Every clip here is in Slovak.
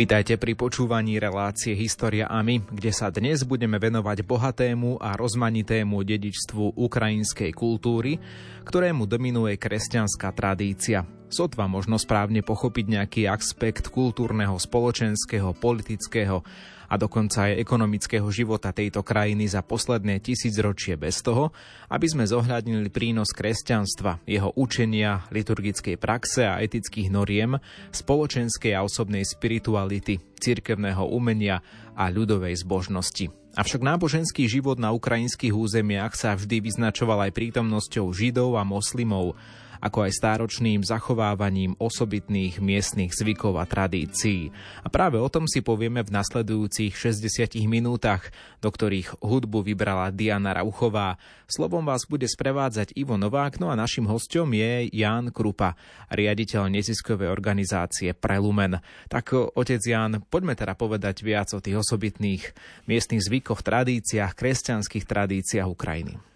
Vítajte pri počúvaní relácie História a my, kde sa dnes budeme venovať bohatému a rozmanitému dedičstvu ukrajinskej kultúry, ktorému dominuje kresťanská tradícia. Sotva možno správne pochopiť nejaký aspekt kultúrneho, spoločenského, politického a dokonca aj ekonomického života tejto krajiny za posledné tisícročie bez toho, aby sme zohľadnili prínos kresťanstva, jeho učenia, liturgickej praxe a etických noriem, spoločenskej a osobnej spirituality, cirkevného umenia a ľudovej zbožnosti. Avšak náboženský život na ukrajinských územiach sa vždy vyznačoval aj prítomnosťou židov a moslimov, ako aj stáročným zachovávaním osobitných miestnych zvykov a tradícií. A práve o tom si povieme v nasledujúcich 60 minútach, do ktorých hudbu vybrala Diana Rauchová. Slovom vás bude sprevádzať Ivo Novák, no a našim hostom je Jan Krupa, riaditeľ neziskovej organizácie Prelumen. Tak otec Jan, poďme teda povedať viac o tých osobitných miestnych zvykoch, tradíciách, kresťanských tradíciách Ukrajiny.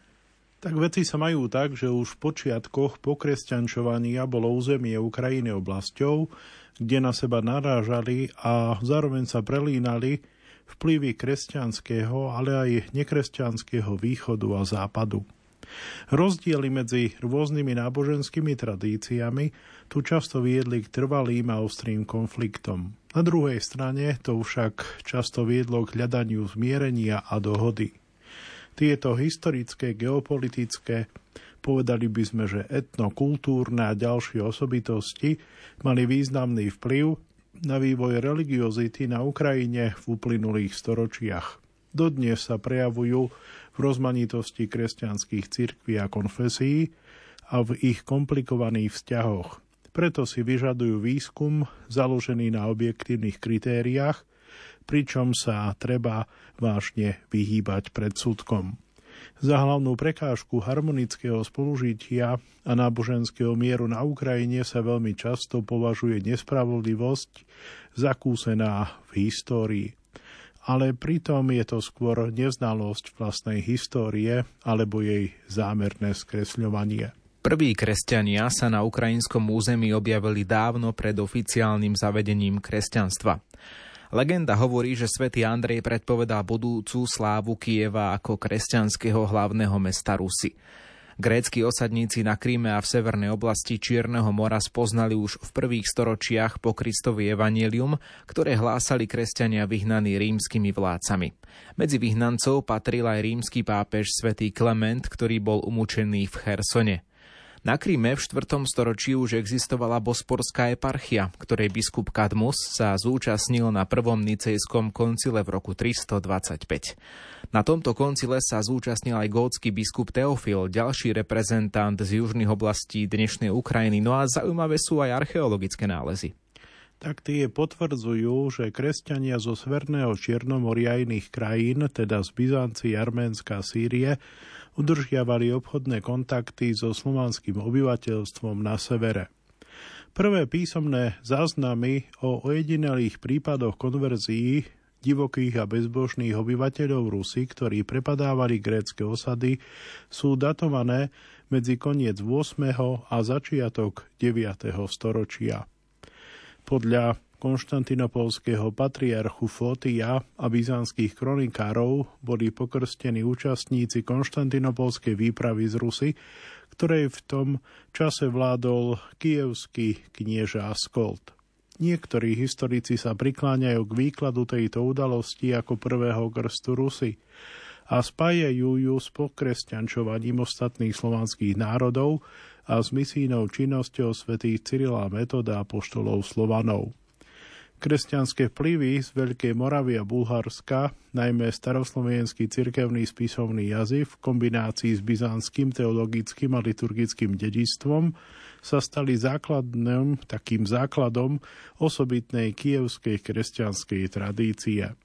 Tak veci sa majú tak, že už v počiatkoch pokresťančovania bolo územie Ukrajiny oblasťou, kde na seba narážali a zároveň sa prelínali vplyvy kresťanského, ale aj nekresťanského východu a západu. Rozdiely medzi rôznymi náboženskými tradíciami tu často viedli k trvalým a ostrým konfliktom. Na druhej strane to však často viedlo k hľadaniu zmierenia a dohody. Tieto historické, geopolitické, povedali by sme, že etnokultúrne a ďalšie osobitosti mali významný vplyv na vývoj religiozity na Ukrajine v uplynulých storočiach. Dodnes sa prejavujú v rozmanitosti kresťanských cirkví a konfesí a v ich komplikovaných vzťahoch. Preto si vyžadujú výskum založený na objektívnych kritériách, pričom sa treba vážne vyhýbať predsudkom. Za hlavnú prekážku harmonického spolužitia a náboženského mieru na Ukrajine sa veľmi často považuje nespravodlivosť zakúsená v histórii. Ale pritom je to skôr neznalosť vlastnej histórie alebo jej zámerné skresľovanie. Prví kresťania sa na ukrajinskom území objavili dávno pred oficiálnym zavedením kresťanstva. Legenda hovorí, že svätý Andrej predpovedal budúcu slávu Kieva ako kresťanského hlavného mesta Rusy. Grécky osadníci na Kríme a v severnej oblasti Čierneho mora spoznali už v prvých storočiach po Kristovi evanelium, ktoré hlásali kresťania vyhnaní rímskymi vládcami. Medzi vyhnancov patril aj rímsky pápež svätý Klement, ktorý bol umúčený v Chersone. Na Kríme v 4. storočí už existovala Bosporská eparchia, ktorej biskup Kadmus sa zúčastnil na prvom nicejskom koncile v roku 325. Na tomto koncile sa zúčastnil aj gótsky biskup Teofil, ďalší reprezentant z južných oblastí dnešnej Ukrajiny, no a zaujímavé sú aj archeologické nálezy tak tie potvrdzujú, že kresťania zo Sverného Čiernomoria iných krajín, teda z Byzancie, Arménska Sýrie, udržiavali obchodné kontakty so slovanským obyvateľstvom na severe. Prvé písomné záznamy o ojedinelých prípadoch konverzií divokých a bezbožných obyvateľov Rusy, ktorí prepadávali grécké osady, sú datované medzi koniec 8. a začiatok 9. storočia. Podľa konštantinopolského patriarchu Fotia a byzantských kronikárov boli pokrstení účastníci konštantinopolskej výpravy z Rusy, ktorej v tom čase vládol kievský knieža Askolt. Niektorí historici sa prikláňajú k výkladu tejto udalosti ako prvého krstu Rusy a spájajú ju s pokresťančovaním ostatných slovanských národov a s misijnou činnosťou svätých Cyrila Metoda a poštolov Slovanov. Kresťanské vplyvy z Veľkej Moravy a Bulharska, najmä staroslovenský cirkevný spisovný jazyk v kombinácii s byzantským teologickým a liturgickým dedistvom, sa stali základným, takým základom osobitnej kievskej kresťanskej tradície.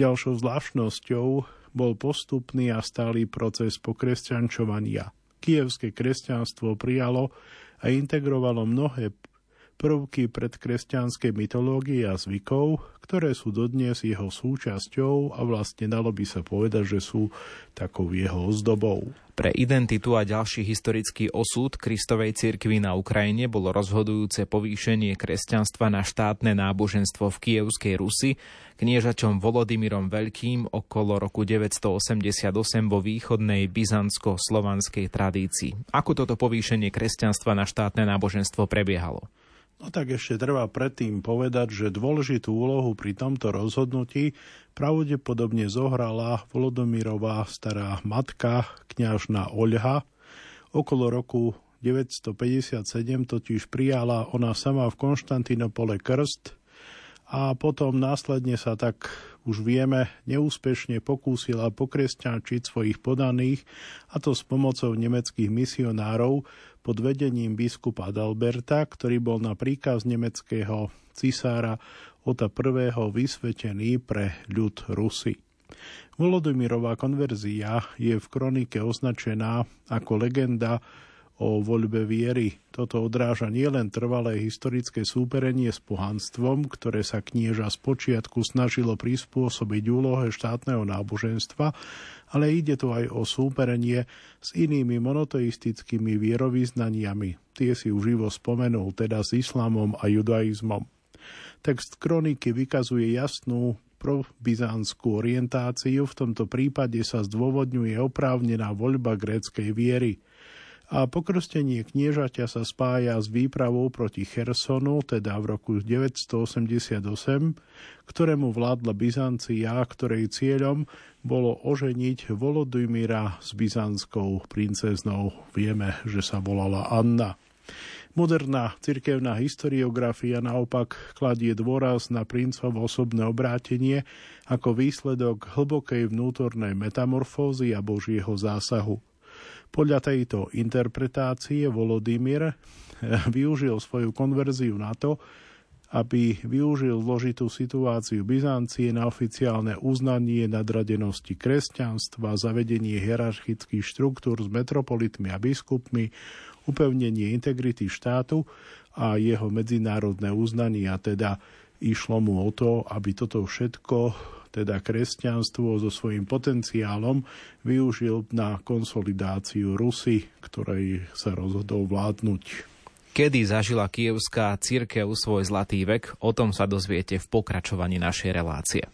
Ďalšou zvláštnosťou bol postupný a stály proces pokresťančovania. Kievské kresťanstvo prijalo a integrovalo mnohé prvky predkresťanskej mytológie a zvykov, ktoré sú dodnes jeho súčasťou a vlastne dalo by sa povedať, že sú takou jeho ozdobou. Pre identitu a ďalší historický osud Kristovej cirkvi na Ukrajine bolo rozhodujúce povýšenie kresťanstva na štátne náboženstvo v Kievskej Rusi kniežačom Volodymyrom Veľkým okolo roku 988 vo východnej byzantsko-slovanskej tradícii. Ako toto povýšenie kresťanstva na štátne náboženstvo prebiehalo? No tak ešte treba predtým povedať, že dôležitú úlohu pri tomto rozhodnutí pravdepodobne zohrala Volodomírová stará matka, kňažna Oľha. Okolo roku 957 totiž prijala ona sama v Konštantinopole krst a potom následne sa tak už vieme, neúspešne pokúsila pokresťančiť svojich podaných, a to s pomocou nemeckých misionárov, pod vedením biskupa Adalberta, ktorý bol na príkaz nemeckého cisára Ota I. vysvetený pre ľud Rusy. Volodymyrová konverzia je v kronike označená ako legenda o voľbe viery. Toto odráža nielen trvalé historické súperenie s pohanstvom, ktoré sa knieža z počiatku snažilo prispôsobiť úlohe štátneho náboženstva, ale ide tu aj o súperenie s inými monoteistickými vierovýznaniami. Tie si už živo spomenul, teda s islamom a judaizmom. Text kroniky vykazuje jasnú probyzantskú orientáciu, v tomto prípade sa zdôvodňuje oprávnená voľba gréckej viery a pokrstenie kniežaťa sa spája s výpravou proti Chersonu, teda v roku 988, ktorému vládla Byzancia, ktorej cieľom bolo oženiť Volodymyra s byzantskou princeznou. Vieme, že sa volala Anna. Moderná cirkevná historiografia naopak kladie dôraz na princovo osobné obrátenie ako výsledok hlbokej vnútornej metamorfózy a Božieho zásahu. Podľa tejto interpretácie Volodymyr využil svoju konverziu na to, aby využil zložitú situáciu Byzancie na oficiálne uznanie nadradenosti kresťanstva, zavedenie hierarchických štruktúr s metropolitmi a biskupmi, upevnenie integrity štátu a jeho medzinárodné uznanie. A teda išlo mu o to, aby toto všetko teda kresťanstvo so svojím potenciálom využil na konsolidáciu Rusy, ktorej sa rozhodol vládnuť. Kedy zažila kievská církev svoj zlatý vek, o tom sa dozviete v pokračovaní našej relácie.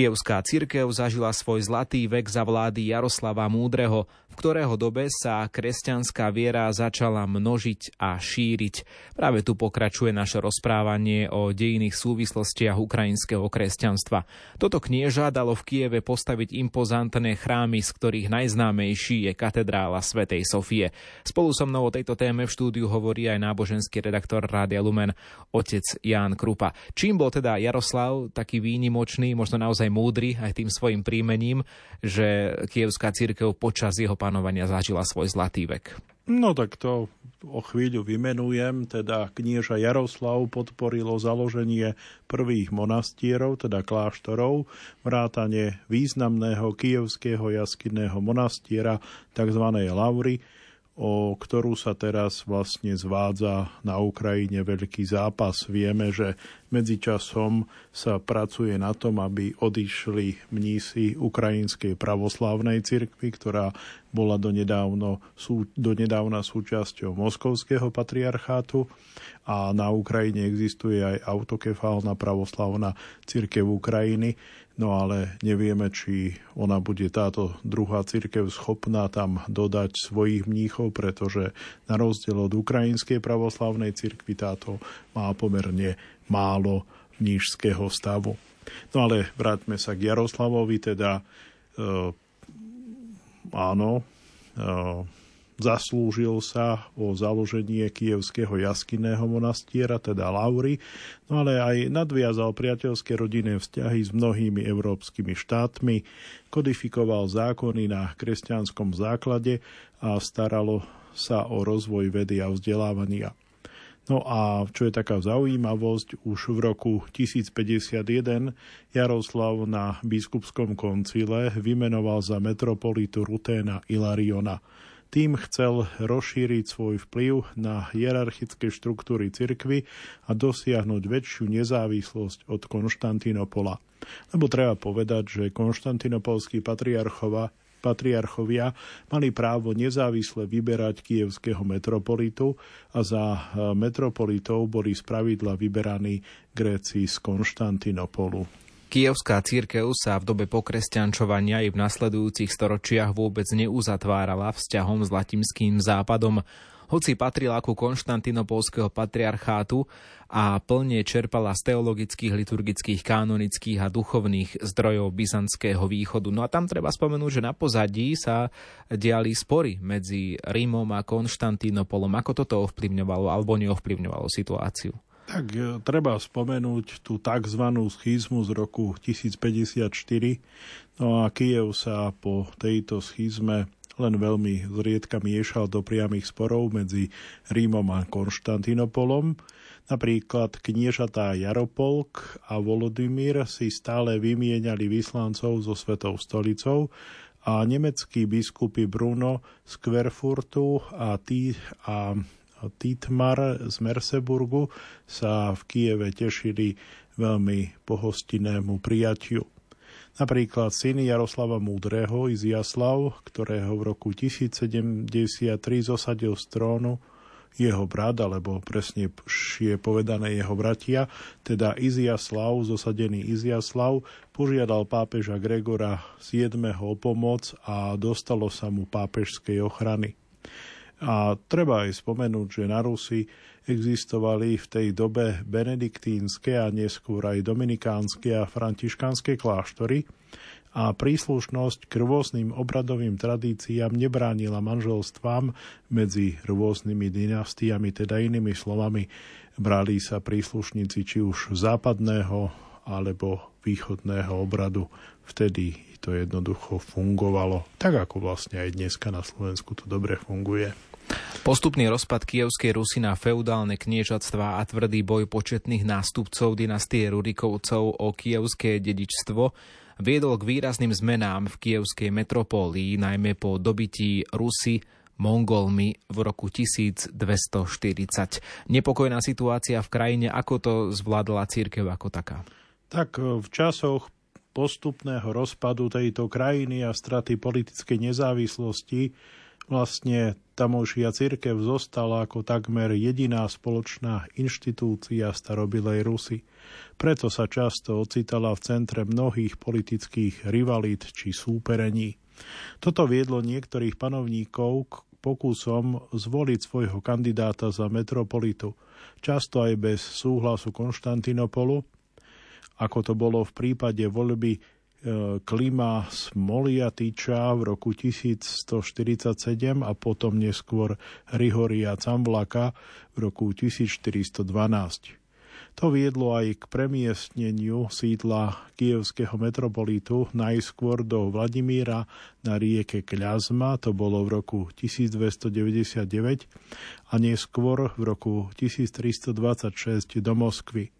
Kievská cirkev zažila svoj zlatý vek za vlády Jaroslava Múdreho, ktorého dobe sa kresťanská viera začala množiť a šíriť. Práve tu pokračuje naše rozprávanie o dejných súvislostiach ukrajinského kresťanstva. Toto knieža dalo v Kieve postaviť impozantné chrámy, z ktorých najznámejší je katedrála svätej Sofie. Spolu so mnou o tejto téme v štúdiu hovorí aj náboženský redaktor Rádia Lumen, otec Ján Krupa. Čím bol teda Jaroslav taký výnimočný, možno naozaj múdry aj tým svojim príjmením, že kievská církev počas jeho panovania zažila svoj zlatý vek. No tak to o chvíľu vymenujem, teda knieža Jaroslav podporilo založenie prvých monastierov, teda kláštorov, vrátanie významného kievského jaskinného monastiera, tzv. Laury, o ktorú sa teraz vlastne zvádza na Ukrajine veľký zápas. Vieme, že medzičasom sa pracuje na tom, aby odišli mnísi Ukrajinskej pravoslávnej cirkvi, ktorá bola donedávno, sú, donedávna súčasťou Moskovského patriarchátu a na Ukrajine existuje aj autokefálna pravoslavná cirkev Ukrajiny, No ale nevieme, či ona bude táto druhá církev schopná tam dodať svojich mníchov, pretože na rozdiel od ukrajinskej pravoslavnej cirkvi táto má pomerne málo mnížského stavu. No ale vráťme sa k Jaroslavovi, teda e, áno, e, Zaslúžil sa o založenie kievského jaskinného monastiera, teda Laury, no ale aj nadviazal priateľské rodinné vzťahy s mnohými európskymi štátmi, kodifikoval zákony na kresťanskom základe a staralo sa o rozvoj vedy a vzdelávania. No a čo je taká zaujímavosť, už v roku 1051 Jaroslav na biskupskom koncile vymenoval za metropolitu Ruténa Ilariona. Tým chcel rozšíriť svoj vplyv na hierarchické štruktúry cirkvy a dosiahnuť väčšiu nezávislosť od Konštantinopola. Lebo treba povedať, že konštantinopolskí patriarchova patriarchovia mali právo nezávisle vyberať kievského metropolitu a za e, metropolitov boli spravidla vyberaní Gréci z Konštantinopolu. Kievská církev sa v dobe pokresťančovania i v nasledujúcich storočiach vôbec neuzatvárala vzťahom s latinským západom, hoci patrila ku konštantinopolského patriarchátu a plne čerpala z teologických, liturgických, kanonických a duchovných zdrojov byzantského východu. No a tam treba spomenúť, že na pozadí sa diali spory medzi Rímom a Konštantínopolom. Ako toto ovplyvňovalo alebo neovplyvňovalo situáciu? Tak e, treba spomenúť tú tzv. schizmu z roku 1054. No a Kiev sa po tejto schizme len veľmi zriedka miešal do priamých sporov medzi Rímom a Konštantinopolom. Napríklad kniežatá Jaropolk a Volodymyr si stále vymieniali vyslancov so Svetou stolicou a nemeckí biskupy Bruno z Querfurtu a, tí, a Titmar z Merseburgu sa v Kieve tešili veľmi pohostinnému prijatiu. Napríklad syn Jaroslava Múdreho Iziaslav, ktorého v roku 1073 zosadil z trónu jeho brat, alebo presne je povedané jeho bratia, teda Iziaslav, zosadený Iziaslav, požiadal pápeža Gregora VII o pomoc a dostalo sa mu pápežskej ochrany. A treba aj spomenúť, že na Rusi existovali v tej dobe benediktínske a neskôr aj dominikánske a františkánske kláštory a príslušnosť k rôznym obradovým tradíciám nebránila manželstvám medzi rôznymi dynastiami, teda inými slovami brali sa príslušníci či už západného alebo východného obradu. Vtedy to jednoducho fungovalo, tak ako vlastne aj dneska na Slovensku to dobre funguje. Postupný rozpad Kievskej Rusy na feudálne kniežatstva a tvrdý boj početných nástupcov dynastie Rurikovcov o kievské dedičstvo viedol k výrazným zmenám v kievskej metropólii, najmä po dobití Rusy Mongolmi v roku 1240. Nepokojná situácia v krajine, ako to zvládla církev ako taká? Tak v časoch postupného rozpadu tejto krajiny a straty politickej nezávislosti Vlastne tamojšia cirkev zostala ako takmer jediná spoločná inštitúcia starobilej Rusy. Preto sa často ocitala v centre mnohých politických rivalít či súperení. Toto viedlo niektorých panovníkov k pokusom zvoliť svojho kandidáta za metropolitu, často aj bez súhlasu Konštantinopolu, ako to bolo v prípade voľby Klima Smoliatiča v roku 1147 a potom neskôr Rihoria Camblaka v roku 1412. To viedlo aj k premiestneniu sídla kievského metropolitu najskôr do Vladimíra na rieke Kľazma, to bolo v roku 1299 a neskôr v roku 1326 do Moskvy.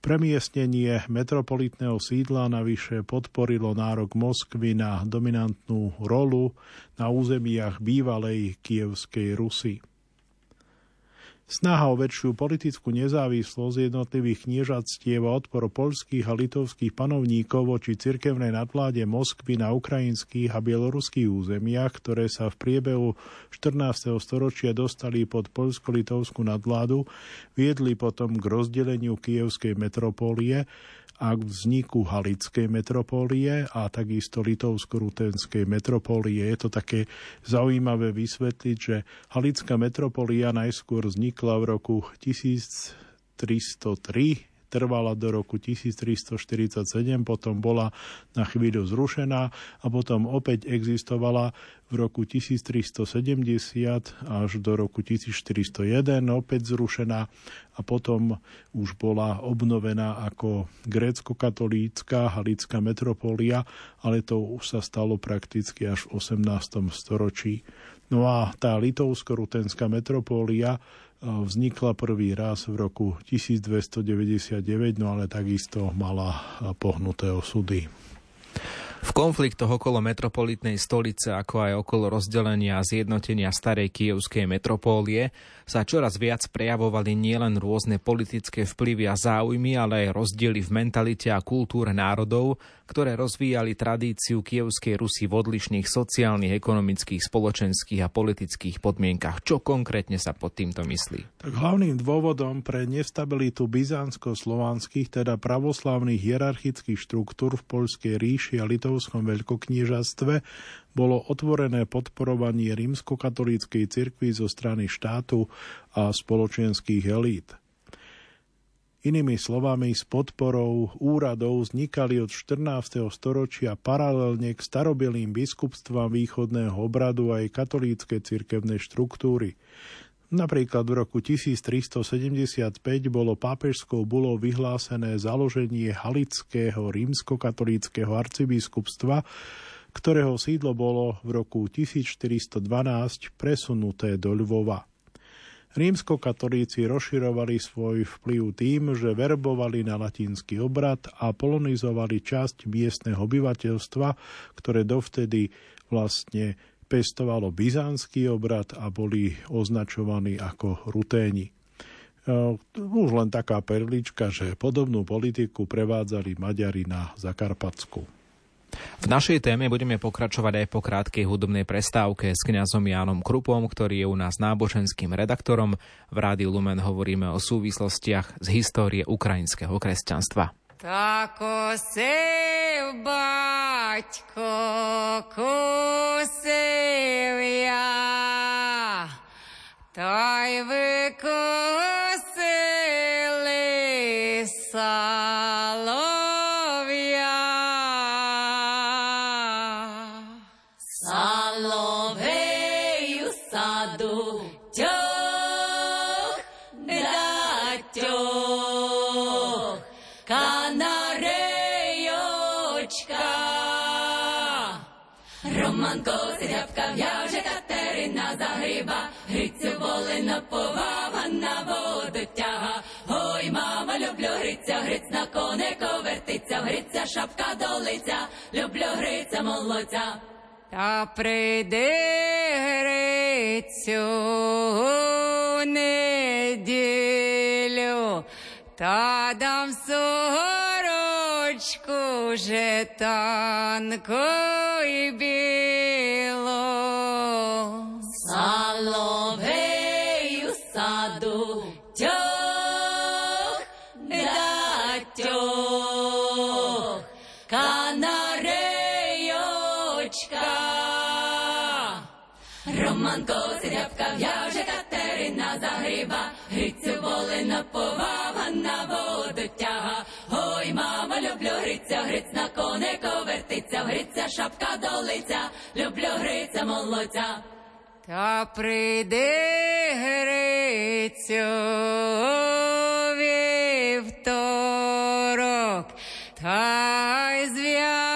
Premiestnenie metropolitného sídla navyše podporilo nárok Moskvy na dominantnú rolu na územiach bývalej kievskej Rusy. Snaha o väčšiu politickú nezávislosť jednotlivých kniežatstiev a odpor poľských a litovských panovníkov voči cirkevnej nadvláde Moskvy na ukrajinských a bieloruských územiach, ktoré sa v priebehu 14. storočia dostali pod poľsko-litovskú nadvládu, viedli potom k rozdeleniu kievskej metropólie a k vzniku Halickej metropólie a takisto Litovsko-Rutenskej metropólie. Je to také zaujímavé vysvetliť, že Halická metropólia najskôr vznikla v roku 1303 trvala do roku 1347, potom bola na chvíľu zrušená a potom opäť existovala v roku 1370 až do roku 1401 opäť zrušená a potom už bola obnovená ako grécko-katolícka halická metropólia, ale to už sa stalo prakticky až v 18. storočí. No a tá litovsko-rutenská metropólia vznikla prvý raz v roku 1299, no ale takisto mala pohnuté osudy. V konfliktoch okolo metropolitnej stolice, ako aj okolo rozdelenia a zjednotenia starej kievskej metropólie, sa čoraz viac prejavovali nielen rôzne politické vplyvy a záujmy, ale aj rozdiely v mentalite a kultúre národov, ktoré rozvíjali tradíciu kievskej Rusy v odlišných sociálnych, ekonomických, spoločenských a politických podmienkach. Čo konkrétne sa pod týmto myslí? Tak hlavným dôvodom pre nestabilitu byzantsko-slovanských, teda pravoslavných hierarchických štruktúr v Poľskej ríši a Litovskom veľkoknížastve bolo otvorené podporovanie rímskokatolíckej cirkvi zo strany štátu a spoločenských elít. Inými slovami, s podporou úradov vznikali od 14. storočia paralelne k starobilým biskupstvám východného obradu aj katolícke cirkevné štruktúry. Napríklad v roku 1375 bolo pápežskou bulou vyhlásené založenie Halického rímskokatolíckého arcibiskupstva, ktorého sídlo bolo v roku 1412 presunuté do Ľvova. Rímskokatolíci rozširovali svoj vplyv tým, že verbovali na latinský obrad a polonizovali časť miestneho obyvateľstva, ktoré dovtedy vlastne pestovalo byzantský obrad a boli označovaní ako ruténi. E, už len taká perlička, že podobnú politiku prevádzali Maďari na Zakarpatsku. V našej téme budeme pokračovať aj po krátkej hudobnej prestávke s kňazom Jánom Krupom, ktorý je u nás náboženským redaktorom. V Rádiu Lumen hovoríme o súvislostiach z histórie ukrajinského kresťanstva. Tako se baťko kusil ja, taj vykusil Ой, мама, люблю гриця, гриць на конику вертиться, гриця, шапка до лиця, люблю гриця молодця. Та прийди Грицю неділю, та дам сорочку жетанку і білу. Олена повага на водотяга. Ой, мама, люблю гриця, гриць на конико вертиться, гриця, шапка долиця, люблю гриця, молодця. Та прийди, Грицю, вівторок, та й зв'язок.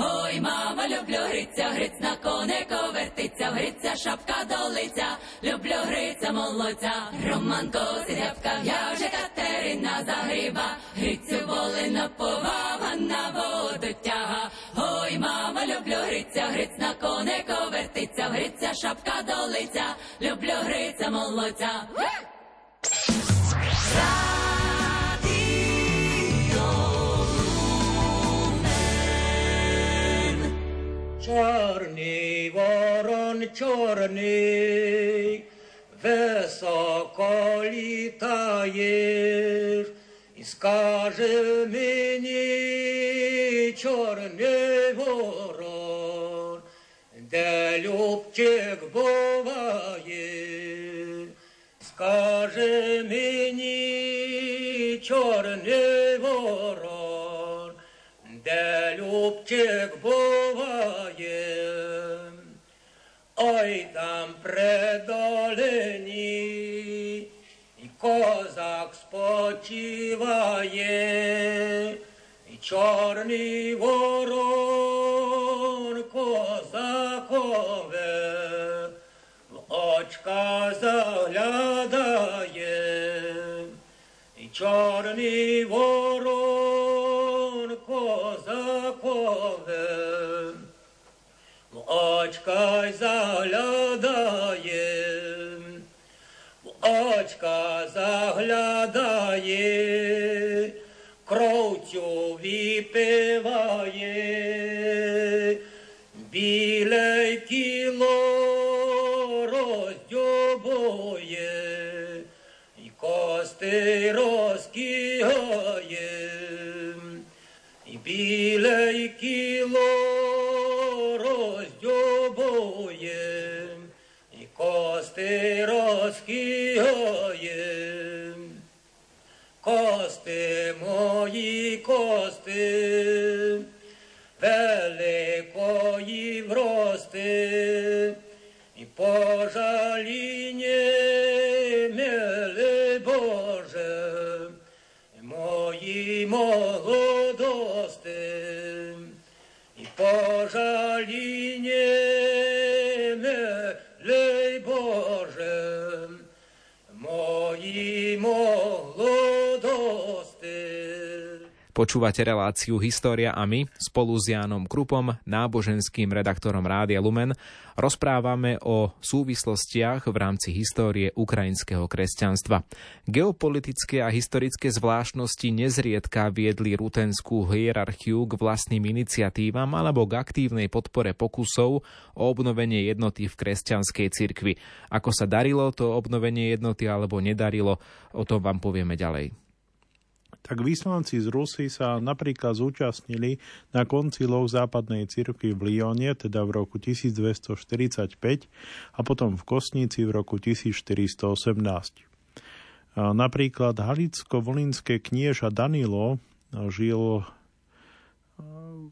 Ой, мама, люблю гриця, гриць на конику вертиться, гриця, шапка до лиця, люблю гриця, молодця. Романко срябка в'яже, Катерина загриба, Грицю воли наповава, на воду тяга. Ой, мама, люблю гриця, гриць на конику вертиться, гриця, шапка до лиця, люблю гриця, молодця. Чорний ворон чорний, високо літаєш, і скаже мені чорний ворон, де любчик буває, скаже мені чорний любчик буває, ой там предолені, і козак спочиває, і чорний ворон козакове, в очка заглядає, і чорний ворон вогем, в очка заглядає, в очка заглядає, кровцю випиває, біле тіло роздюбує, й кости розкігає біле кіло роздьобує, і кости розкигає. Кости мої кости, великої врости, і пожаління, Počúvate reláciu História a my spolu s Jánom Krupom, náboženským redaktorom Rádia Lumen. Rozprávame o súvislostiach v rámci histórie ukrajinského kresťanstva. Geopolitické a historické zvláštnosti nezriedka viedli rutenskú hierarchiu k vlastným iniciatívam alebo k aktívnej podpore pokusov o obnovenie jednoty v kresťanskej cirkvi. Ako sa darilo to obnovenie jednoty alebo nedarilo, o tom vám povieme ďalej tak vyslanci z Rusy sa napríklad zúčastnili na konciloch západnej cirkvi v Lyone, teda v roku 1245 a potom v Kosnici v roku 1418. A napríklad halicko-volinské knieža Danilo žil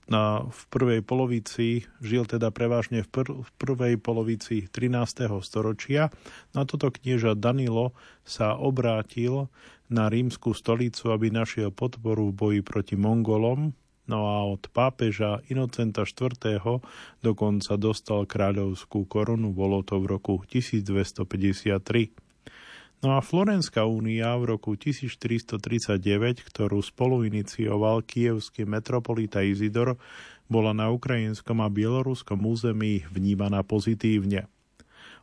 na, v prvej polovici, žil teda prevažne v, pr- v prvej polovici 13. storočia. Na toto knieža Danilo sa obrátil na rímsku stolicu, aby našiel podporu v boji proti Mongolom. No a od pápeža Inocenta IV. dokonca dostal kráľovskú korunu, bolo to v roku 1253. No a Florenská únia v roku 1439, ktorú spolu inicioval kievský metropolita Izidor, bola na ukrajinskom a bieloruskom území vnímaná pozitívne.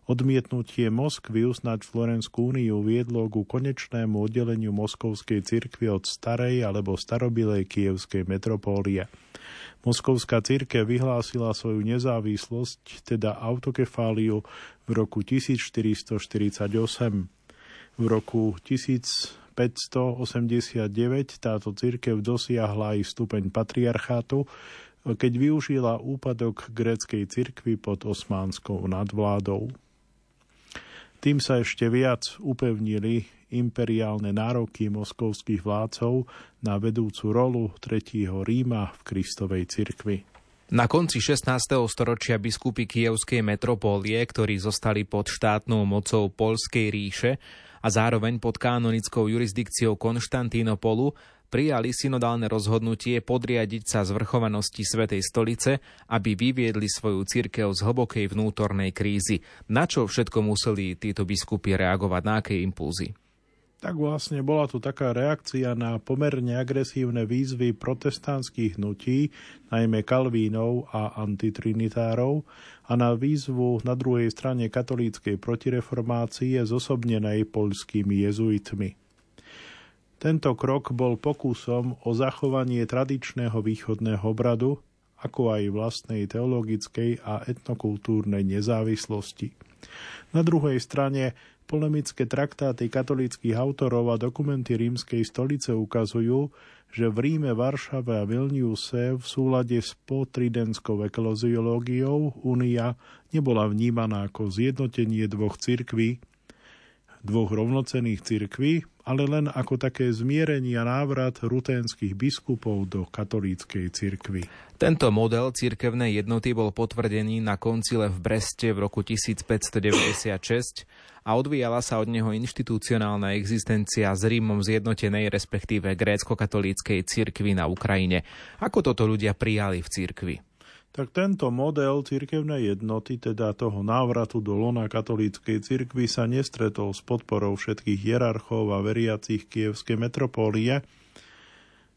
Odmietnutie Moskvy uznať Florenskú úniu viedlo ku konečnému oddeleniu Moskovskej cirkvi od starej alebo starobilej kievskej metropólie. Moskovská církev vyhlásila svoju nezávislosť, teda autokefáliu, v roku 1448. V roku 1589 táto církev dosiahla aj stupeň patriarchátu, keď využila úpadok gréckej cirkvy pod osmánskou nadvládou. Tým sa ešte viac upevnili imperiálne nároky moskovských vládcov na vedúcu rolu tretieho Ríma v Kristovej cirkvi. Na konci 16. storočia biskupy kievskej metropólie, ktorí zostali pod štátnou mocou Polskej ríše a zároveň pod kanonickou jurisdikciou Konštantínopolu, prijali synodálne rozhodnutie podriadiť sa zvrchovanosti Svetej stolice, aby vyviedli svoju cirkev z hlbokej vnútornej krízy. Na čo všetko museli títo biskupy reagovať, na aké impulzy? Tak vlastne bola tu taká reakcia na pomerne agresívne výzvy protestantských hnutí, najmä Kalvínov a antitrinitárov, a na výzvu na druhej strane katolíckej protireformácie zosobnenej poľskými jezuitmi. Tento krok bol pokusom o zachovanie tradičného východného obradu, ako aj vlastnej teologickej a etnokultúrnej nezávislosti. Na druhej strane polemické traktáty katolických autorov a dokumenty rímskej stolice ukazujú, že v Ríme, Varšave a Vilniuse v súlade s potridenskou ekloziológiou Únia nebola vnímaná ako zjednotenie dvoch cirkví, dvoch rovnocených cirkví, ale len ako také zmierenie a návrat ruténskych biskupov do katolíckej cirkvy. Tento model cirkevnej jednoty bol potvrdený na koncile v Breste v roku 1596 a odvíjala sa od neho inštitucionálna existencia s Rímom zjednotenej, respektíve grécko-katolíckej cirkvy na Ukrajine. Ako toto ľudia prijali v cirkvi? Tak tento model cirkevnej jednoty, teda toho návratu do lona katolíckej cirkvi sa nestretol s podporou všetkých hierarchov a veriacich kievskej metropólie,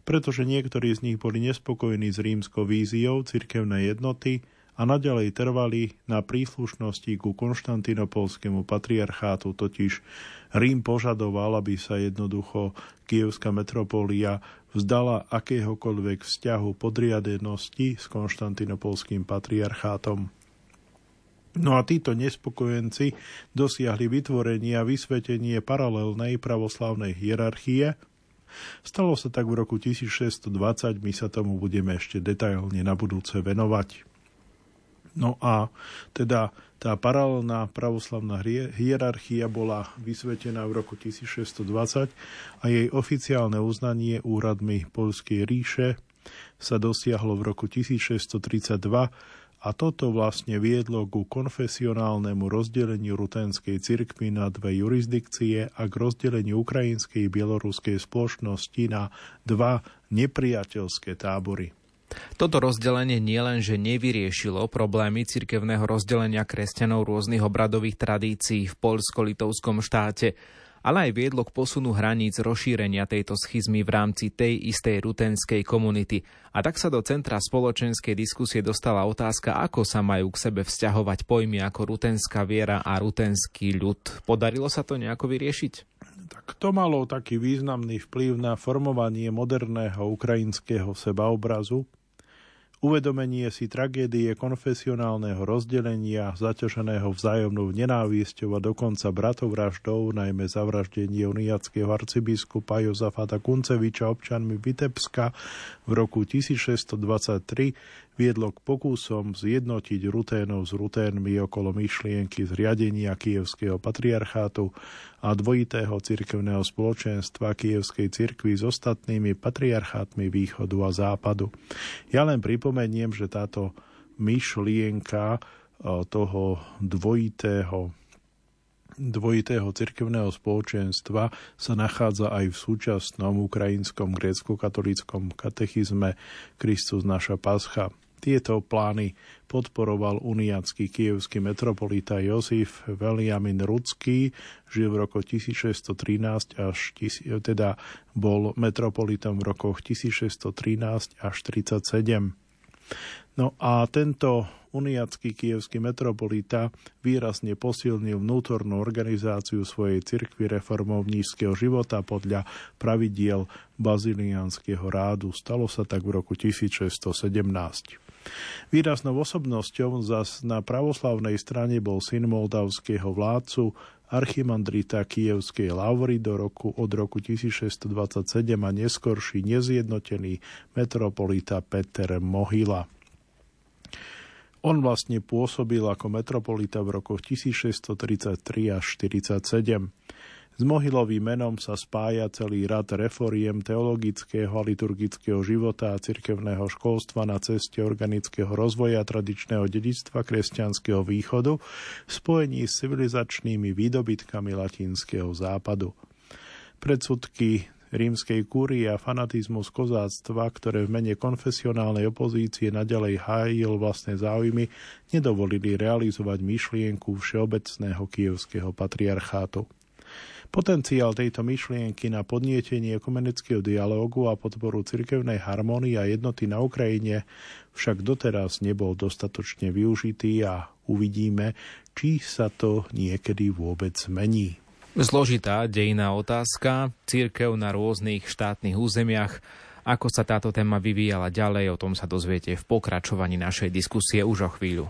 pretože niektorí z nich boli nespokojní s rímskou víziou cirkevnej jednoty a naďalej trvali na príslušnosti ku konštantinopolskému patriarchátu, totiž Rím požadoval, aby sa jednoducho kievská metropólia vzdala akéhokoľvek vzťahu podriadenosti s konštantinopolským patriarchátom. No a títo nespokojenci dosiahli vytvorenie a vysvetenie paralelnej pravoslavnej hierarchie. Stalo sa tak v roku 1620, my sa tomu budeme ešte detailne na budúce venovať. No a teda tá paralelná pravoslavná hierarchia bola vysvetená v roku 1620 a jej oficiálne uznanie úradmi Polskej ríše sa dosiahlo v roku 1632 a toto vlastne viedlo ku konfesionálnemu rozdeleniu rutenskej cirkvy na dve jurisdikcie a k rozdeleniu ukrajinskej bieloruskej spoločnosti na dva nepriateľské tábory. Toto rozdelenie nielenže nevyriešilo problémy cirkevného rozdelenia kresťanov rôznych obradových tradícií v poľsko-litovskom štáte, ale aj viedlo k posunu hraníc rozšírenia tejto schizmy v rámci tej istej rutenskej komunity. A tak sa do centra spoločenskej diskusie dostala otázka, ako sa majú k sebe vzťahovať pojmy ako rutenská viera a rutenský ľud. Podarilo sa to nejako vyriešiť? Tak to malo taký významný vplyv na formovanie moderného ukrajinského sebaobrazu, Uvedomenie si tragédie konfesionálneho rozdelenia, zaťaženého vzájomnou nenávisťou a dokonca bratovraždou, najmä zavraždenie uniackého arcibiskupa Jozafata Kunceviča občanmi Vitebska v roku 1623 viedlo k pokusom zjednotiť Ruténov s Ruténmi okolo myšlienky zriadenia kievského patriarchátu a dvojitého cirkevného spoločenstva kievskej cirkvi s ostatnými patriarchátmi východu a západu. Ja len pripomeniem, že táto myšlienka toho dvojitého dvojitého cirkevného spoločenstva sa nachádza aj v súčasnom ukrajinskom grécko-katolíckom katechizme Kristus naša pascha. Tieto plány podporoval uniacký kievský metropolita Jozif Veliamin Rudský, žil v roku 1613 až teda bol metropolitom v rokoch 1613 až 37. No a tento uniacký kievský metropolita výrazne posilnil vnútornú organizáciu svojej cirkvy reformovnížského života podľa pravidiel baziliánskeho rádu. Stalo sa tak v roku 1617. Výraznou osobnosťou zas na pravoslavnej strane bol syn moldavského vládcu archimandrita kievskej Lavry do roku, od roku 1627 a neskorší nezjednotený metropolita Peter Mohila. On vlastne pôsobil ako metropolita v rokoch 1633 až 47. S Mohylovým menom sa spája celý rad reforiem teologického a liturgického života a cirkevného školstva na ceste organického rozvoja tradičného dedictva kresťanského východu v spojení s civilizačnými výdobytkami latinského západu. Predsudky rímskej kúrie a fanatizmus kozáctva, ktoré v mene konfesionálnej opozície nadalej hájil vlastné záujmy, nedovolili realizovať myšlienku všeobecného kievského patriarchátu. Potenciál tejto myšlienky na podnietenie ekumenického dialógu a podporu cirkevnej harmónie a jednoty na Ukrajine však doteraz nebol dostatočne využitý a uvidíme, či sa to niekedy vôbec zmení. Zložitá dejná otázka, církev na rôznych štátnych územiach, ako sa táto téma vyvíjala ďalej, o tom sa dozviete v pokračovaní našej diskusie už o chvíľu.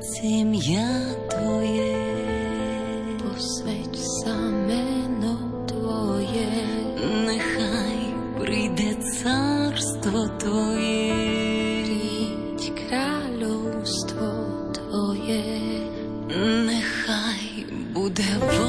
Сім'я твоє, посвять саме твоє, нехай прийде царство твоє, рідь кралюство твоє, нехай буде воля.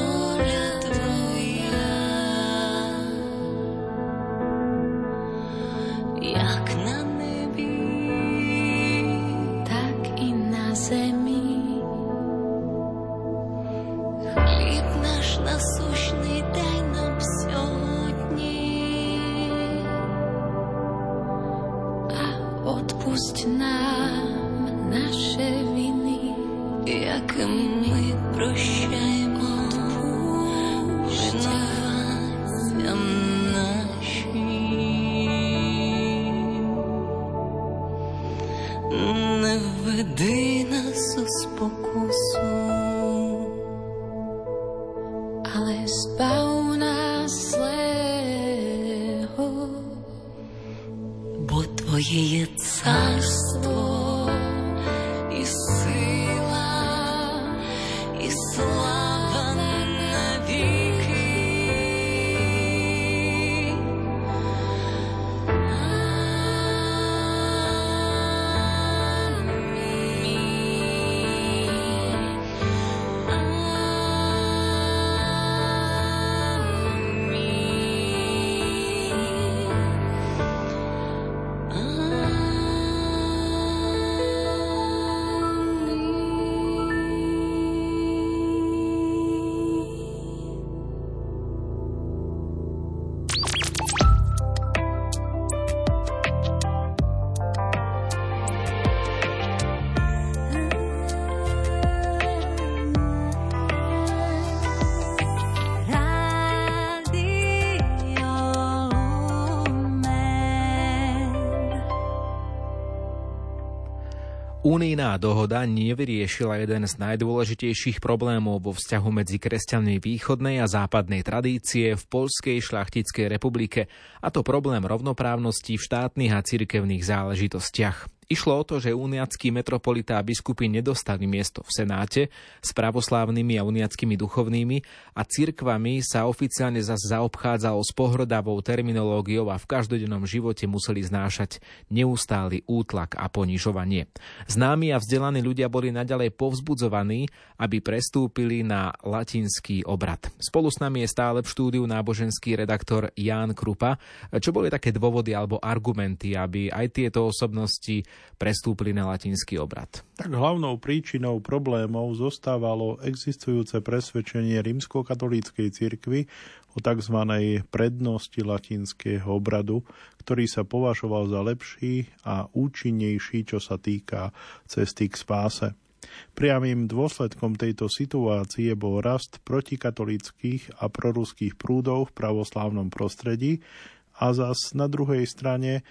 Unijná dohoda nevyriešila jeden z najdôležitejších problémov vo vzťahu medzi kresťanmi východnej a západnej tradície v Polskej šlachtickej republike, a to problém rovnoprávnosti v štátnych a cirkevných záležitostiach. Išlo o to, že uniackí metropolitá a biskupy nedostali miesto v Senáte s pravoslávnymi a uniackými duchovnými a cirkvami sa oficiálne zase zaobchádzalo s pohrodavou terminológiou a v každodennom živote museli znášať neustály útlak a ponižovanie. Známi a vzdelaní ľudia boli naďalej povzbudzovaní, aby prestúpili na latinský obrad. Spolu s nami je stále v štúdiu náboženský redaktor Ján Krupa. Čo boli také dôvody alebo argumenty, aby aj tieto osobnosti prestúpili na latinský obrad. Tak hlavnou príčinou problémov zostávalo existujúce presvedčenie rímskokatolíckej cirkvy o tzv. prednosti latinského obradu, ktorý sa považoval za lepší a účinnejší, čo sa týka cesty k spáse. Priamým dôsledkom tejto situácie bol rast protikatolických a proruských prúdov v pravoslávnom prostredí a zas na druhej strane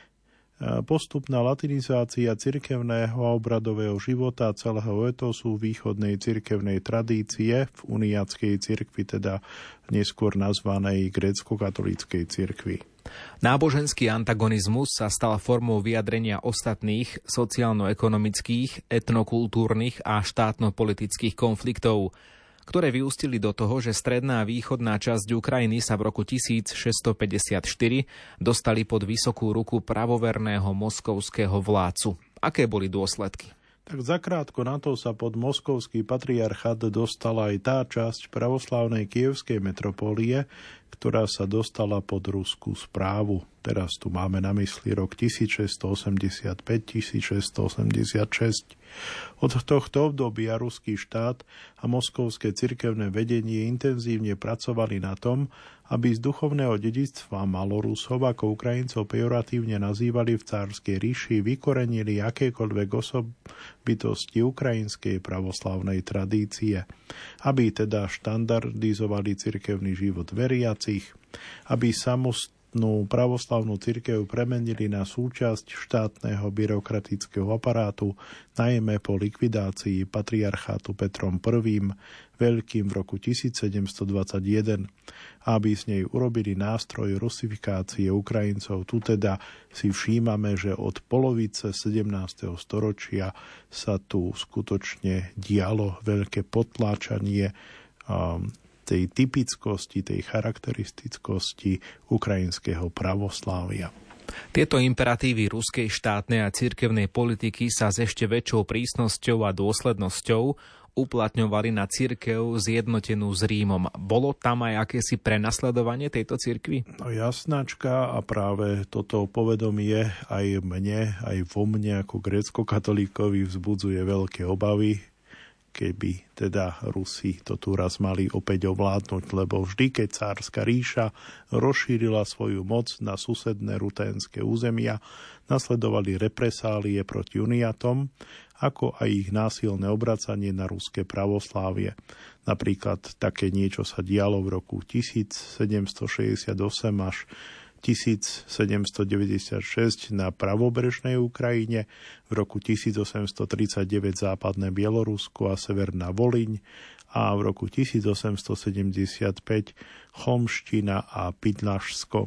postupná latinizácia cirkevného a obradového života celého etosu východnej cirkevnej tradície v uniackej cirkvi, teda neskôr nazvanej grécko-katolíckej cirkvi. Náboženský antagonizmus sa stal formou vyjadrenia ostatných sociálno-ekonomických, etnokultúrnych a štátno-politických konfliktov ktoré vyústili do toho, že stredná a východná časť Ukrajiny sa v roku 1654 dostali pod vysokú ruku pravoverného moskovského vládcu. Aké boli dôsledky? Tak zakrátko na to sa pod moskovský patriarchát dostala aj tá časť pravoslávnej kievskej metropólie, ktorá sa dostala pod ruskú správu. Teraz tu máme na mysli rok 1685-1686. Od tohto obdobia ruský štát a moskovské cirkevné vedenie intenzívne pracovali na tom, aby z duchovného dedictva Malorusov, ako Ukrajincov pejoratívne nazývali v cárskej ríši, vykorenili akékoľvek osobitosti ukrajinskej pravoslavnej tradície, aby teda štandardizovali cirkevný život veriacich, aby samost samotnú pravoslavnú cirkev premenili na súčasť štátneho byrokratického aparátu, najmä po likvidácii patriarchátu Petrom I. Veľkým v roku 1721, aby z nej urobili nástroj rusifikácie Ukrajincov. Tu teda si všímame, že od polovice 17. storočia sa tu skutočne dialo veľké potláčanie um, tej typickosti, tej charakteristickosti ukrajinského pravoslávia. Tieto imperatívy ruskej štátnej a cirkevnej politiky sa s ešte väčšou prísnosťou a dôslednosťou uplatňovali na cirkev zjednotenú s Rímom. Bolo tam aj akési prenasledovanie tejto cirkvy? No jasnáčka a práve toto povedomie aj mne, aj vo mne ako grécko-katolíkovi vzbudzuje veľké obavy keby teda Rusi to tu raz mali opäť ovládnuť, lebo vždy, keď cárska ríša rozšírila svoju moc na susedné ruténske územia, nasledovali represálie proti uniatom, ako aj ich násilné obracanie na ruské pravoslávie. Napríklad také niečo sa dialo v roku 1768 až 1796 na pravobrežnej Ukrajine, v roku 1839 západné Bielorusko a severná Voliň a v roku 1875 Chomština a Pidlašsko.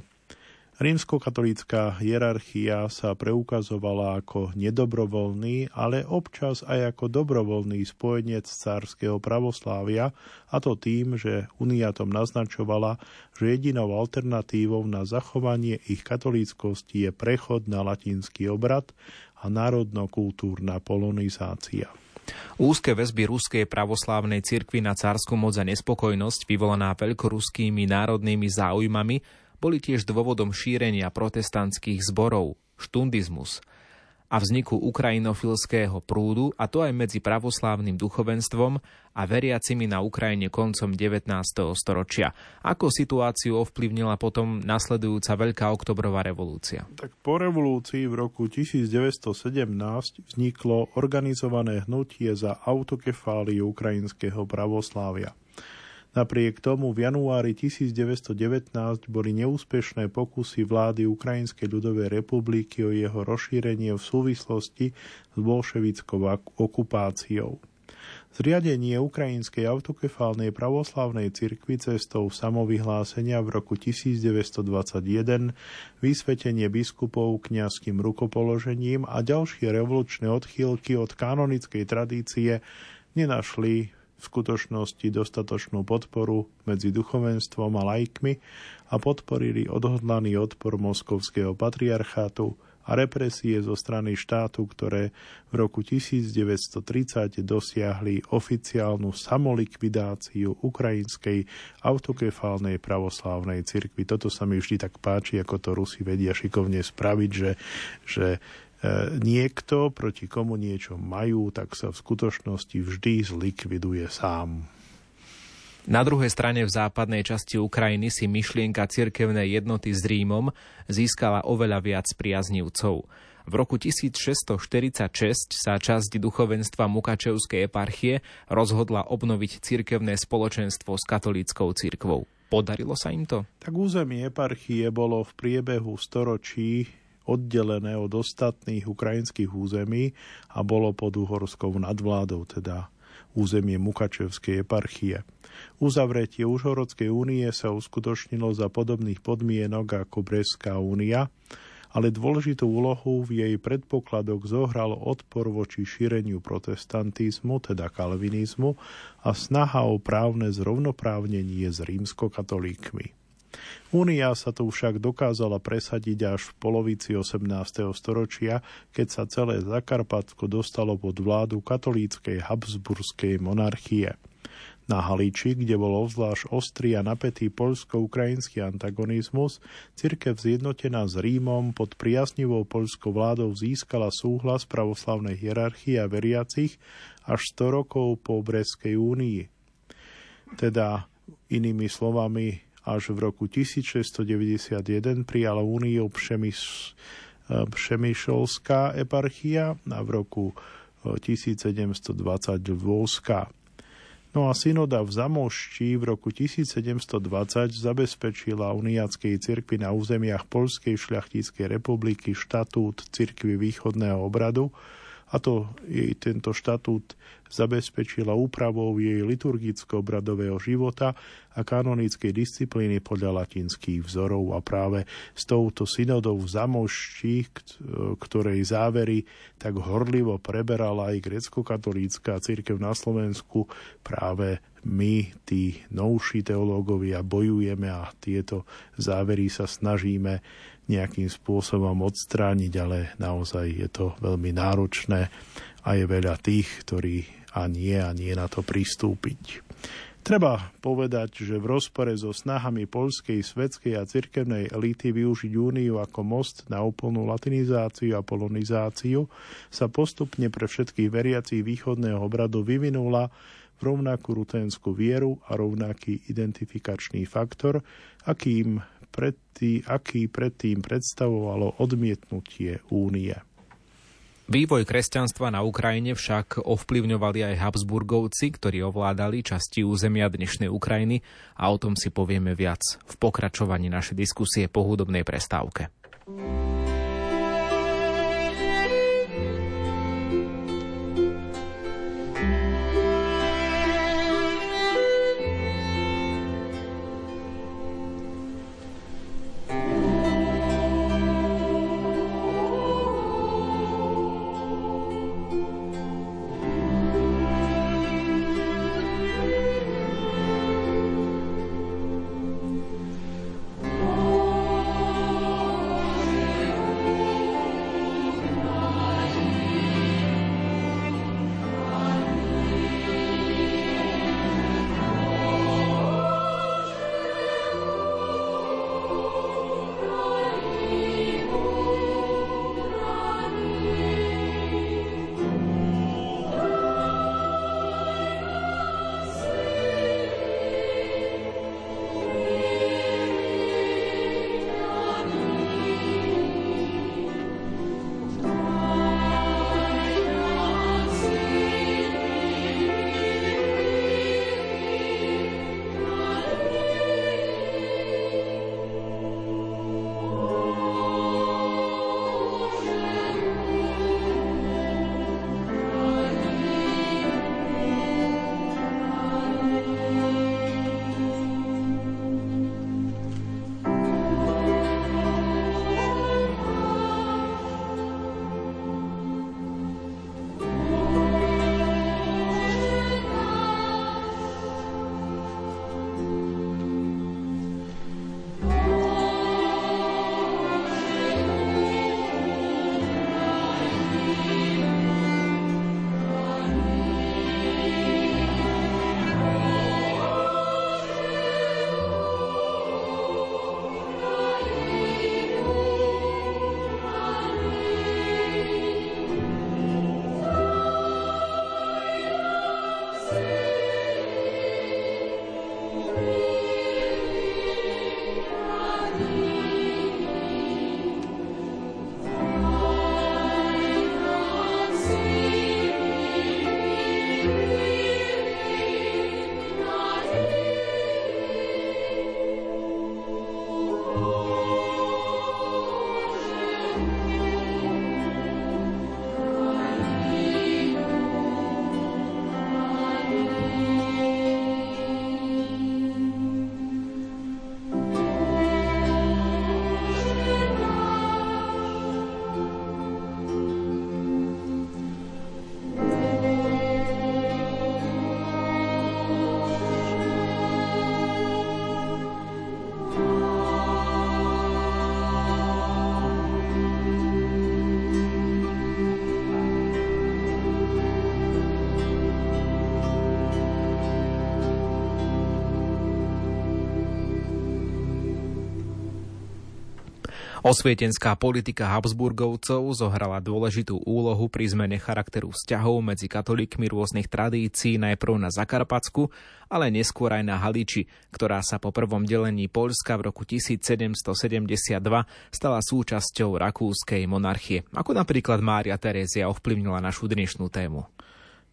Rímskokatolícka hierarchia sa preukazovala ako nedobrovoľný, ale občas aj ako dobrovoľný spojenec cárskeho pravoslávia, a to tým, že uniatom naznačovala, že jedinou alternatívou na zachovanie ich katolíckosti je prechod na latinský obrad a národno-kultúrna polonizácia. Úzke väzby ruskej pravoslávnej cirkvi na cárskú moc a nespokojnosť vyvolaná veľkoruskými národnými záujmami boli tiež dôvodom šírenia protestantských zborov, štundizmus a vzniku ukrajinofilského prúdu, a to aj medzi pravoslávnym duchovenstvom a veriacimi na Ukrajine koncom 19. storočia. Ako situáciu ovplyvnila potom nasledujúca Veľká oktobrová revolúcia? Tak po revolúcii v roku 1917 vzniklo organizované hnutie za autokefáliu ukrajinského pravoslávia. Napriek tomu v januári 1919 boli neúspešné pokusy vlády Ukrajinskej ľudovej republiky o jeho rozšírenie v súvislosti s bolševickou okupáciou. Zriadenie Ukrajinskej autokefálnej pravoslavnej cirkvi cestou samovyhlásenia v roku 1921, vysvetenie biskupov kňazským rukopoložením a ďalšie revolučné odchýlky od kanonickej tradície nenašli v skutočnosti dostatočnú podporu medzi duchovenstvom a laikmi a podporili odhodlaný odpor moskovského patriarchátu a represie zo strany štátu, ktoré v roku 1930 dosiahli oficiálnu samolikvidáciu ukrajinskej autokefálnej pravoslávnej cirkvi. Toto sa mi vždy tak páči, ako to Rusi vedia šikovne spraviť, že, že niekto, proti komu niečo majú, tak sa v skutočnosti vždy zlikviduje sám. Na druhej strane v západnej časti Ukrajiny si myšlienka cirkevnej jednoty s Rímom získala oveľa viac priaznivcov. V roku 1646 sa časť duchovenstva Mukačevskej eparchie rozhodla obnoviť cirkevné spoločenstvo s katolíckou cirkvou. Podarilo sa im to? Tak územie eparchie bolo v priebehu storočí oddelené od ostatných ukrajinských území a bolo pod uhorskou nadvládou, teda územie Mukačevskej eparchie. Uzavretie Užhorodskej únie sa uskutočnilo za podobných podmienok ako Breská únia, ale dôležitú úlohu v jej predpokladoch zohral odpor voči šíreniu protestantizmu, teda kalvinizmu, a snaha o právne zrovnoprávnenie s rímskokatolíkmi. Únia sa tu však dokázala presadiť až v polovici 18. storočia, keď sa celé Zakarpatsko dostalo pod vládu katolíckej Habsburskej monarchie. Na Haliči, kde bol obzvlášť ostrý a napätý poľsko-ukrajinský antagonizmus, cirkev zjednotená s Rímom pod priaznivou poľskou vládou získala súhlas pravoslavnej hierarchie a veriacich až 100 rokov po Breskej únii. Teda inými slovami, až v roku 1691 prijala úniu Přemys, Přemyšolská eparchia a v roku 1720 Lvovská. No a synoda v Zamošti v roku 1720 zabezpečila uniackej cirkvi na územiach Polskej šľachtickej republiky štatút cirkvi východného obradu, a to jej tento štatút zabezpečila úpravou jej liturgicko-obradového života a kanonickej disciplíny podľa latinských vzorov. A práve s touto synodou v Zamošti, ktorej závery tak horlivo preberala aj grecko-katolícka církev na Slovensku, práve my, tí novší teológovia, bojujeme a tieto závery sa snažíme nejakým spôsobom odstrániť, ale naozaj je to veľmi náročné a je veľa tých, ktorí a nie a nie na to pristúpiť. Treba povedať, že v rozpore so snahami polskej, svetskej a cirkevnej elity využiť úniu ako most na úplnú latinizáciu a polonizáciu sa postupne pre všetkých veriacich východného obradu vyvinula v rovnakú ruténskú vieru a rovnaký identifikačný faktor, akým predtý, aký predtým predstavovalo odmietnutie únie. Vývoj kresťanstva na Ukrajine však ovplyvňovali aj Habsburgovci, ktorí ovládali časti územia dnešnej Ukrajiny a o tom si povieme viac v pokračovaní našej diskusie po hudobnej prestávke. Osvietenská politika Habsburgovcov zohrala dôležitú úlohu pri zmene charakteru vzťahov medzi katolíkmi rôznych tradícií najprv na Zakarpatsku, ale neskôr aj na Haliči, ktorá sa po prvom delení Poľska v roku 1772 stala súčasťou rakúskej monarchie, ako napríklad Mária Terézia ovplyvnila našu dnešnú tému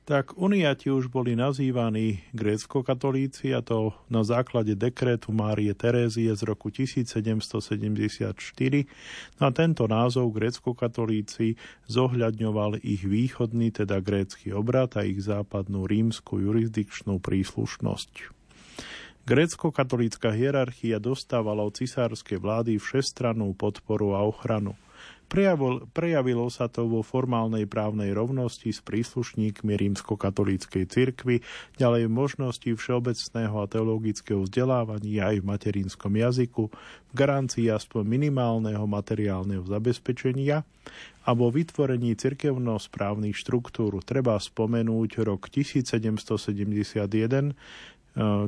tak uniati už boli nazývaní grécko-katolíci a to na základe dekrétu Márie Terézie z roku 1774. No a tento názov grécko-katolíci zohľadňoval ich východný, teda grécky obrad a ich západnú rímsku jurisdikčnú príslušnosť. Grécko-katolícka hierarchia dostávala od cisárskej vlády všestrannú podporu a ochranu. Prejavil, prejavilo sa to vo formálnej právnej rovnosti s príslušníkmi rímskokatolíckej cirkvy, ďalej možnosti všeobecného a teologického vzdelávania aj v materinskom jazyku, v garancii aspoň minimálneho materiálneho zabezpečenia a vo vytvorení cirkevno-správnych štruktúr. Treba spomenúť rok 1771, eh,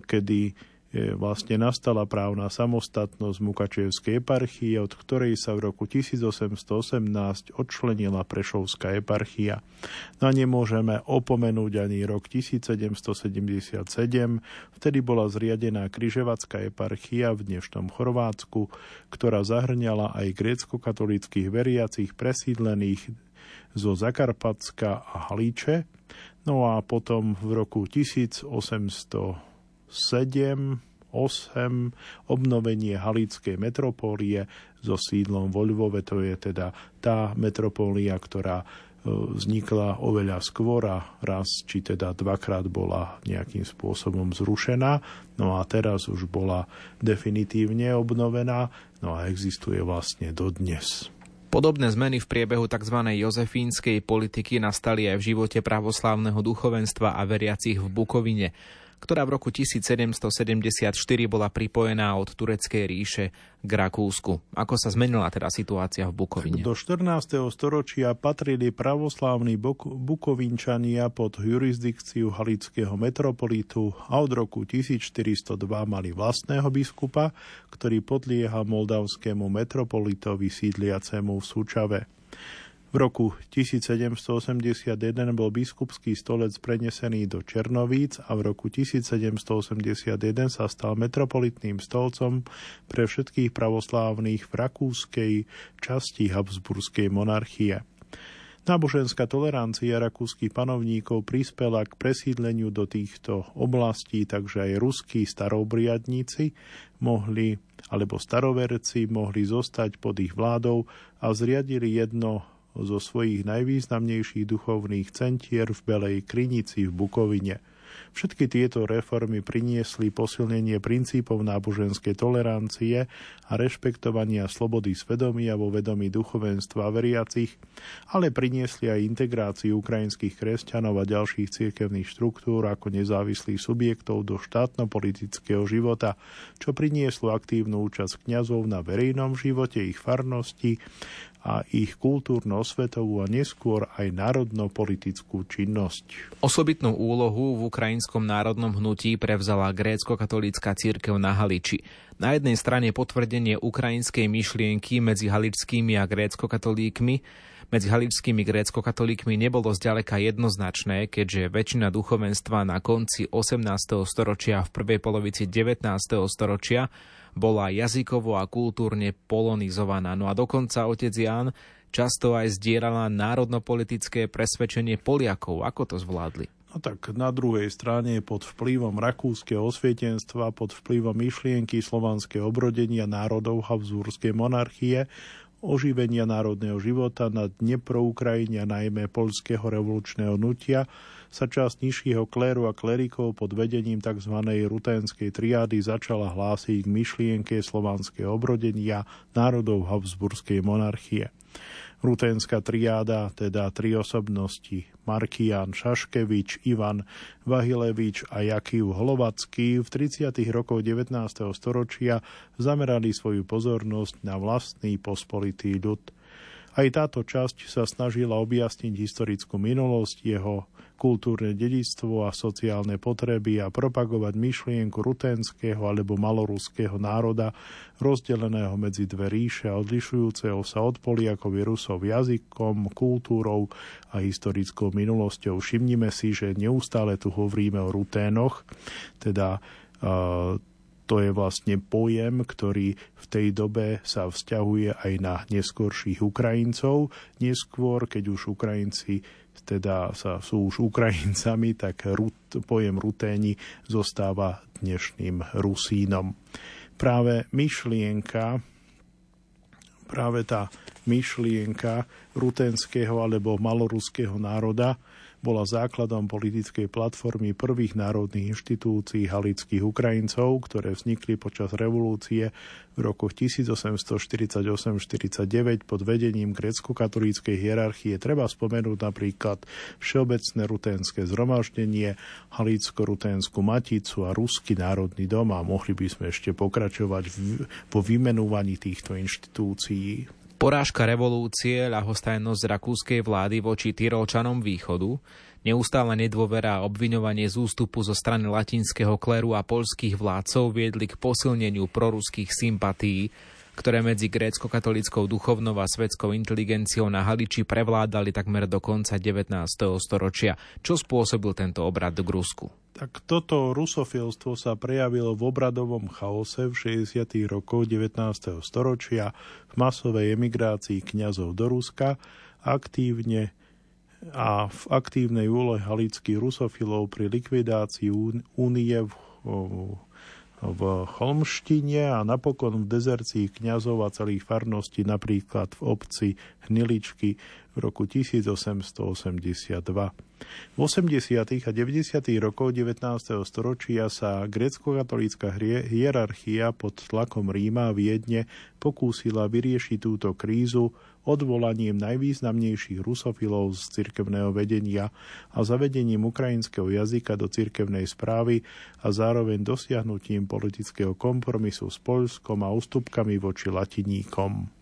kedy vlastne nastala právna samostatnosť Mukačevskej eparchie, od ktorej sa v roku 1818 odčlenila Prešovská eparchia. Na nemôžeme opomenúť ani rok 1777, vtedy bola zriadená Kryževacká eparchia v dnešnom Chorvátsku, ktorá zahrňala aj grécko-katolických veriacich presídlených zo Zakarpatska a Halíče, no a potom v roku 1800 7, 8 obnovenie Halickej metropólie so sídlom vo Lvove, to je teda tá metropólia, ktorá e, vznikla oveľa skôr a raz či teda dvakrát bola nejakým spôsobom zrušená, no a teraz už bola definitívne obnovená, no a existuje vlastne dodnes. Podobné zmeny v priebehu tzv. jozefínskej politiky nastali aj v živote pravoslávneho duchovenstva a veriacich v Bukovine ktorá v roku 1774 bola pripojená od Tureckej ríše k Rakúsku. Ako sa zmenila teda situácia v Bukovine? Do 14. storočia patrili pravoslávni Bukovinčania pod jurisdikciu Halického metropolitu a od roku 1402 mali vlastného biskupa, ktorý podliehal moldavskému metropolitovi sídliacemu v Súčave. Roku 1781 bol biskupský stolec prenesený do Černovíc a v roku 1781 sa stal metropolitným stolcom pre všetkých pravoslávnych v rakúskej časti Habsburskej monarchie. Náboženská tolerancia rakúskych panovníkov prispela k presídleniu do týchto oblastí, takže aj ruskí starobriadníci mohli, alebo staroverci mohli zostať pod ich vládou a zriadili jedno zo svojich najvýznamnejších duchovných centier v Belej Krinici v Bukovine – Všetky tieto reformy priniesli posilnenie princípov náboženskej tolerancie a rešpektovania slobody svedomia vo vedomí duchovenstva veriacich, ale priniesli aj integráciu ukrajinských kresťanov a ďalších cirkevných štruktúr ako nezávislých subjektov do štátno-politického života, čo prinieslo aktívnu účasť kňazov na verejnom živote ich farnosti a ich kultúrno-osvetovú a neskôr aj národno-politickú činnosť. Osobitnú úlohu v ukrajinskom národnom hnutí prevzala grécko-katolícka církev na Haliči. Na jednej strane potvrdenie ukrajinskej myšlienky medzi haličskými a grécko-katolíkmi, medzi haličskými grécko-katolíkmi nebolo zďaleka jednoznačné, keďže väčšina duchovenstva na konci 18. storočia v prvej polovici 19. storočia bola jazykovo a kultúrne polonizovaná. No a dokonca otec Ján často aj zdierala národnopolitické presvedčenie Poliakov. Ako to zvládli? No tak na druhej strane pod vplyvom rakúskeho osvietenstva, pod vplyvom myšlienky slovanského obrodenia národov Habsburskej monarchie, oživenia národného života na Dnepro Ukrajine, najmä polského revolučného nutia, sa časť nižšieho kléru a klerikov pod vedením tzv. ruténskej triády začala hlásiť k myšlienke slovanského obrodenia národov Habsburskej monarchie. Ruténská triáda, teda tri osobnosti, Markian Šaškevič, Ivan Vahilevič a Jakiv Hlovacký v 30. rokoch 19. storočia zamerali svoju pozornosť na vlastný pospolitý ľud. Aj táto časť sa snažila objasniť historickú minulosť jeho kultúrne dedictvo a sociálne potreby a propagovať myšlienku rutenského alebo maloruského národa, rozdeleného medzi dve ríše a odlišujúceho sa od Poliakov Rusov jazykom, kultúrou a historickou minulosťou. Všimnime si, že neustále tu hovoríme o ruténoch, teda uh, to je vlastne pojem, ktorý v tej dobe sa vzťahuje aj na neskorších Ukrajincov. Neskôr, keď už Ukrajinci teda sa, sú už Ukrajincami, tak rut, pojem ruténi zostáva dnešným Rusínom. Práve myšlienka, práve tá myšlienka rutenského alebo maloruského národa bola základom politickej platformy prvých národných inštitúcií halických Ukrajincov, ktoré vznikli počas revolúcie v rokoch 1848-49 pod vedením grecko-katolíckej hierarchie. Treba spomenúť napríklad Všeobecné ruténske zhromaždenie, Halicko-ruténsku maticu a Ruský národný dom a mohli by sme ešte pokračovať vo vymenúvaní týchto inštitúcií. Porážka revolúcie, ľahostajnosť rakúskej vlády voči Tyrolčanom východu, neustále nedôvera a obviňovanie z ústupu zo strany latinského kleru a polských vládcov viedli k posilneniu proruských sympatí, ktoré medzi grécko-katolickou duchovnou a svetskou inteligenciou na Haliči prevládali takmer do konca 19. storočia. Čo spôsobil tento obrad k Rusku? Tak toto rusofilstvo sa prejavilo v obradovom chaose v 60. rokoch 19. storočia v masovej emigrácii kňazov do Ruska, aktívne a v aktívnej úlohe halických rusofilov pri likvidácii únie v, v Cholmštine a napokon v dezercii kňazov a celých farností napríklad v obci Hniličky v roku 1882. V 80. a 90. rokoch 19. storočia sa grecko-katolícka hierarchia pod tlakom Ríma a Viedne pokúsila vyriešiť túto krízu odvolaním najvýznamnejších rusofilov z cirkevného vedenia a zavedením ukrajinského jazyka do cirkevnej správy a zároveň dosiahnutím politického kompromisu s Polskom a ústupkami voči latiníkom.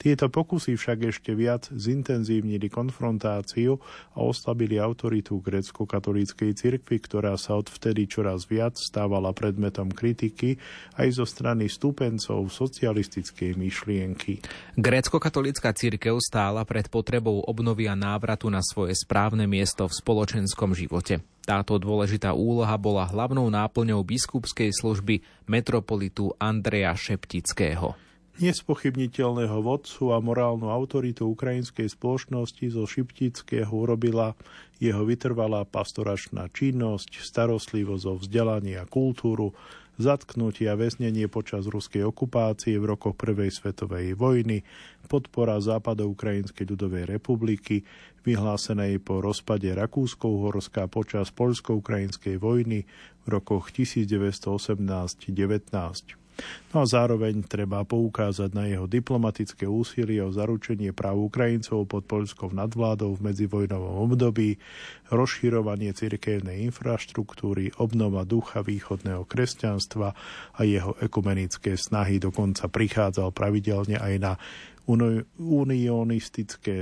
Tieto pokusy však ešte viac zintenzívnili konfrontáciu a oslabili autoritu grecko-katolíckej cirkvi, ktorá sa odvtedy čoraz viac stávala predmetom kritiky aj zo strany stupencov socialistickej myšlienky. Grécko-katolícka cirkev stála pred potrebou obnovy a návratu na svoje správne miesto v spoločenskom živote. Táto dôležitá úloha bola hlavnou náplňou biskupskej služby metropolitu Andreja Šeptického nespochybniteľného vodcu a morálnu autoritu ukrajinskej spoločnosti zo Šiptického urobila jeho vytrvalá pastoračná činnosť, starostlivosť o vzdelanie a kultúru, zatknutie a väznenie počas ruskej okupácie v rokoch Prvej svetovej vojny, podpora Ukrajinskej ľudovej republiky, vyhlásenej po rozpade Rakúsko-Uhorská počas Poľsko-Ukrajinskej vojny v rokoch 1918-19. No a zároveň treba poukázať na jeho diplomatické úsilie o zaručenie práv Ukrajincov pod poľskou nadvládou v medzivojnovom období, rozširovanie cirkevnej infraštruktúry, obnova ducha východného kresťanstva a jeho ekumenické snahy dokonca prichádzal pravidelne aj na unionistické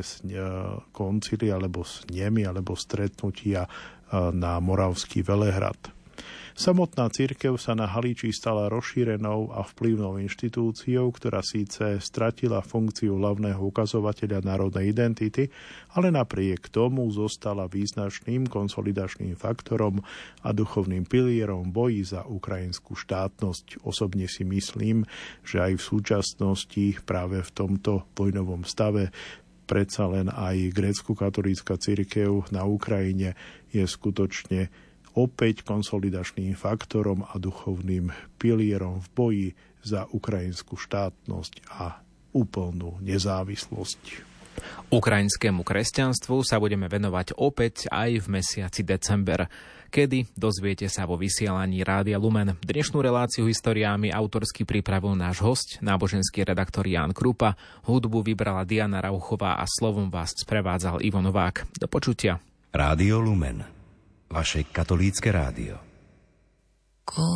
koncily alebo snemy alebo stretnutia na Moravský Velehrad. Samotná církev sa na Halíči stala rozšírenou a vplyvnou inštitúciou, ktorá síce stratila funkciu hlavného ukazovateľa národnej identity, ale napriek tomu zostala význačným konsolidačným faktorom a duchovným pilierom boji za ukrajinskú štátnosť. Osobne si myslím, že aj v súčasnosti práve v tomto vojnovom stave predsa len aj grécko-katolícka církev na Ukrajine je skutočne opäť konsolidačným faktorom a duchovným pilierom v boji za ukrajinskú štátnosť a úplnú nezávislosť. Ukrajinskému kresťanstvu sa budeme venovať opäť aj v mesiaci december. Kedy dozviete sa vo vysielaní Rádia Lumen. Dnešnú reláciu historiámi autorsky pripravil náš host, náboženský redaktor Jan Krupa. Hudbu vybrala Diana Rauchová a slovom vás sprevádzal Ivo Novák. Do počutia. Rádio Lumen vaše katolícke rádio. Ko